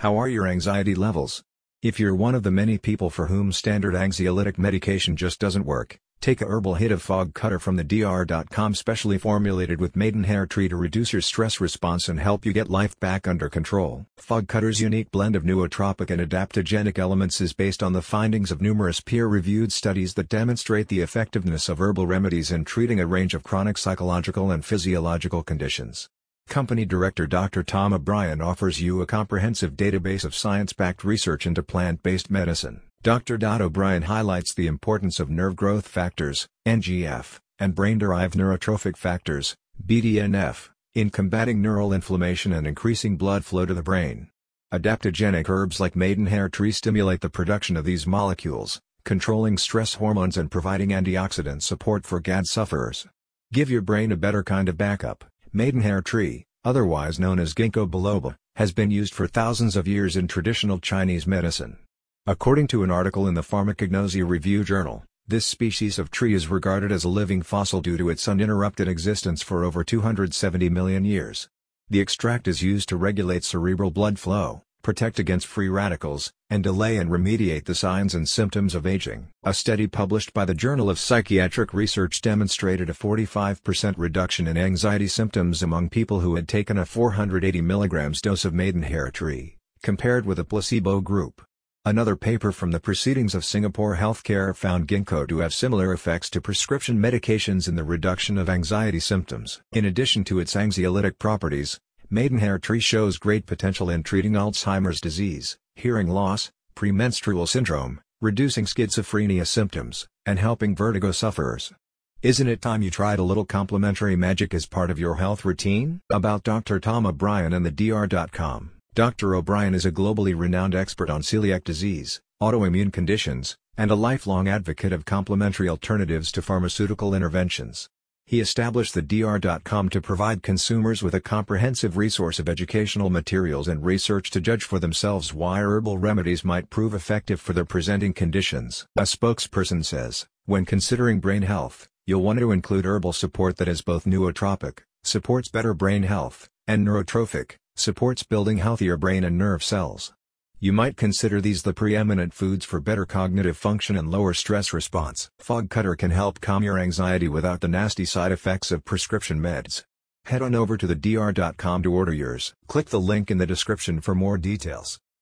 How are your anxiety levels? If you're one of the many people for whom standard anxiolytic medication just doesn't work, take a herbal hit of Fog Cutter from the DR.com specially formulated with maidenhair tree to reduce your stress response and help you get life back under control. Fog Cutter's unique blend of nootropic and adaptogenic elements is based on the findings of numerous peer-reviewed studies that demonstrate the effectiveness of herbal remedies in treating a range of chronic psychological and physiological conditions. Company Director Dr. Tom O'Brien offers you a comprehensive database of science-backed research into plant-based medicine. Dr. O'Brien highlights the importance of nerve growth factors, NGF, and brain-derived neurotrophic factors, BDNF, in combating neural inflammation and increasing blood flow to the brain. Adaptogenic herbs like maidenhair tree stimulate the production of these molecules, controlling stress hormones and providing antioxidant support for GAD sufferers. Give your brain a better kind of backup. Maidenhair tree, otherwise known as ginkgo biloba, has been used for thousands of years in traditional Chinese medicine. According to an article in the Pharmacognosy Review Journal, this species of tree is regarded as a living fossil due to its uninterrupted existence for over 270 million years. The extract is used to regulate cerebral blood flow, protect against free radicals, and delay and remediate the signs and symptoms of aging. A study published by the Journal of Psychiatric Research demonstrated a 45% reduction in anxiety symptoms among people who had taken a 480 mg dose of maidenhair tree, compared with a placebo group. Another paper from the Proceedings of Singapore Healthcare found ginkgo to have similar effects to prescription medications in the reduction of anxiety symptoms. In addition to its anxiolytic properties, Maidenhair tree shows great potential in treating Alzheimer's disease, hearing loss, premenstrual syndrome, reducing schizophrenia symptoms, and helping vertigo sufferers. Isn't it time you tried a little complementary magic as part of your health routine? About Dr. Tom O'Brien and the DR.com. Dr. O'Brien is a globally renowned expert on celiac disease, autoimmune conditions, and a lifelong advocate of complementary alternatives to pharmaceutical interventions. He established the DR.com to provide consumers with a comprehensive resource of educational materials and research to judge for themselves why herbal remedies might prove effective for their presenting conditions. A spokesperson says, when considering brain health, you'll want to include herbal support that is both nootropic, supports better brain health, and neurotrophic, supports building healthier brain and nerve cells. You might consider these the preeminent foods for better cognitive function and lower stress response. Fog Cutter can help calm your anxiety without the nasty side effects of prescription meds. Head on over to the dr.com to order yours. Click the link in the description for more details.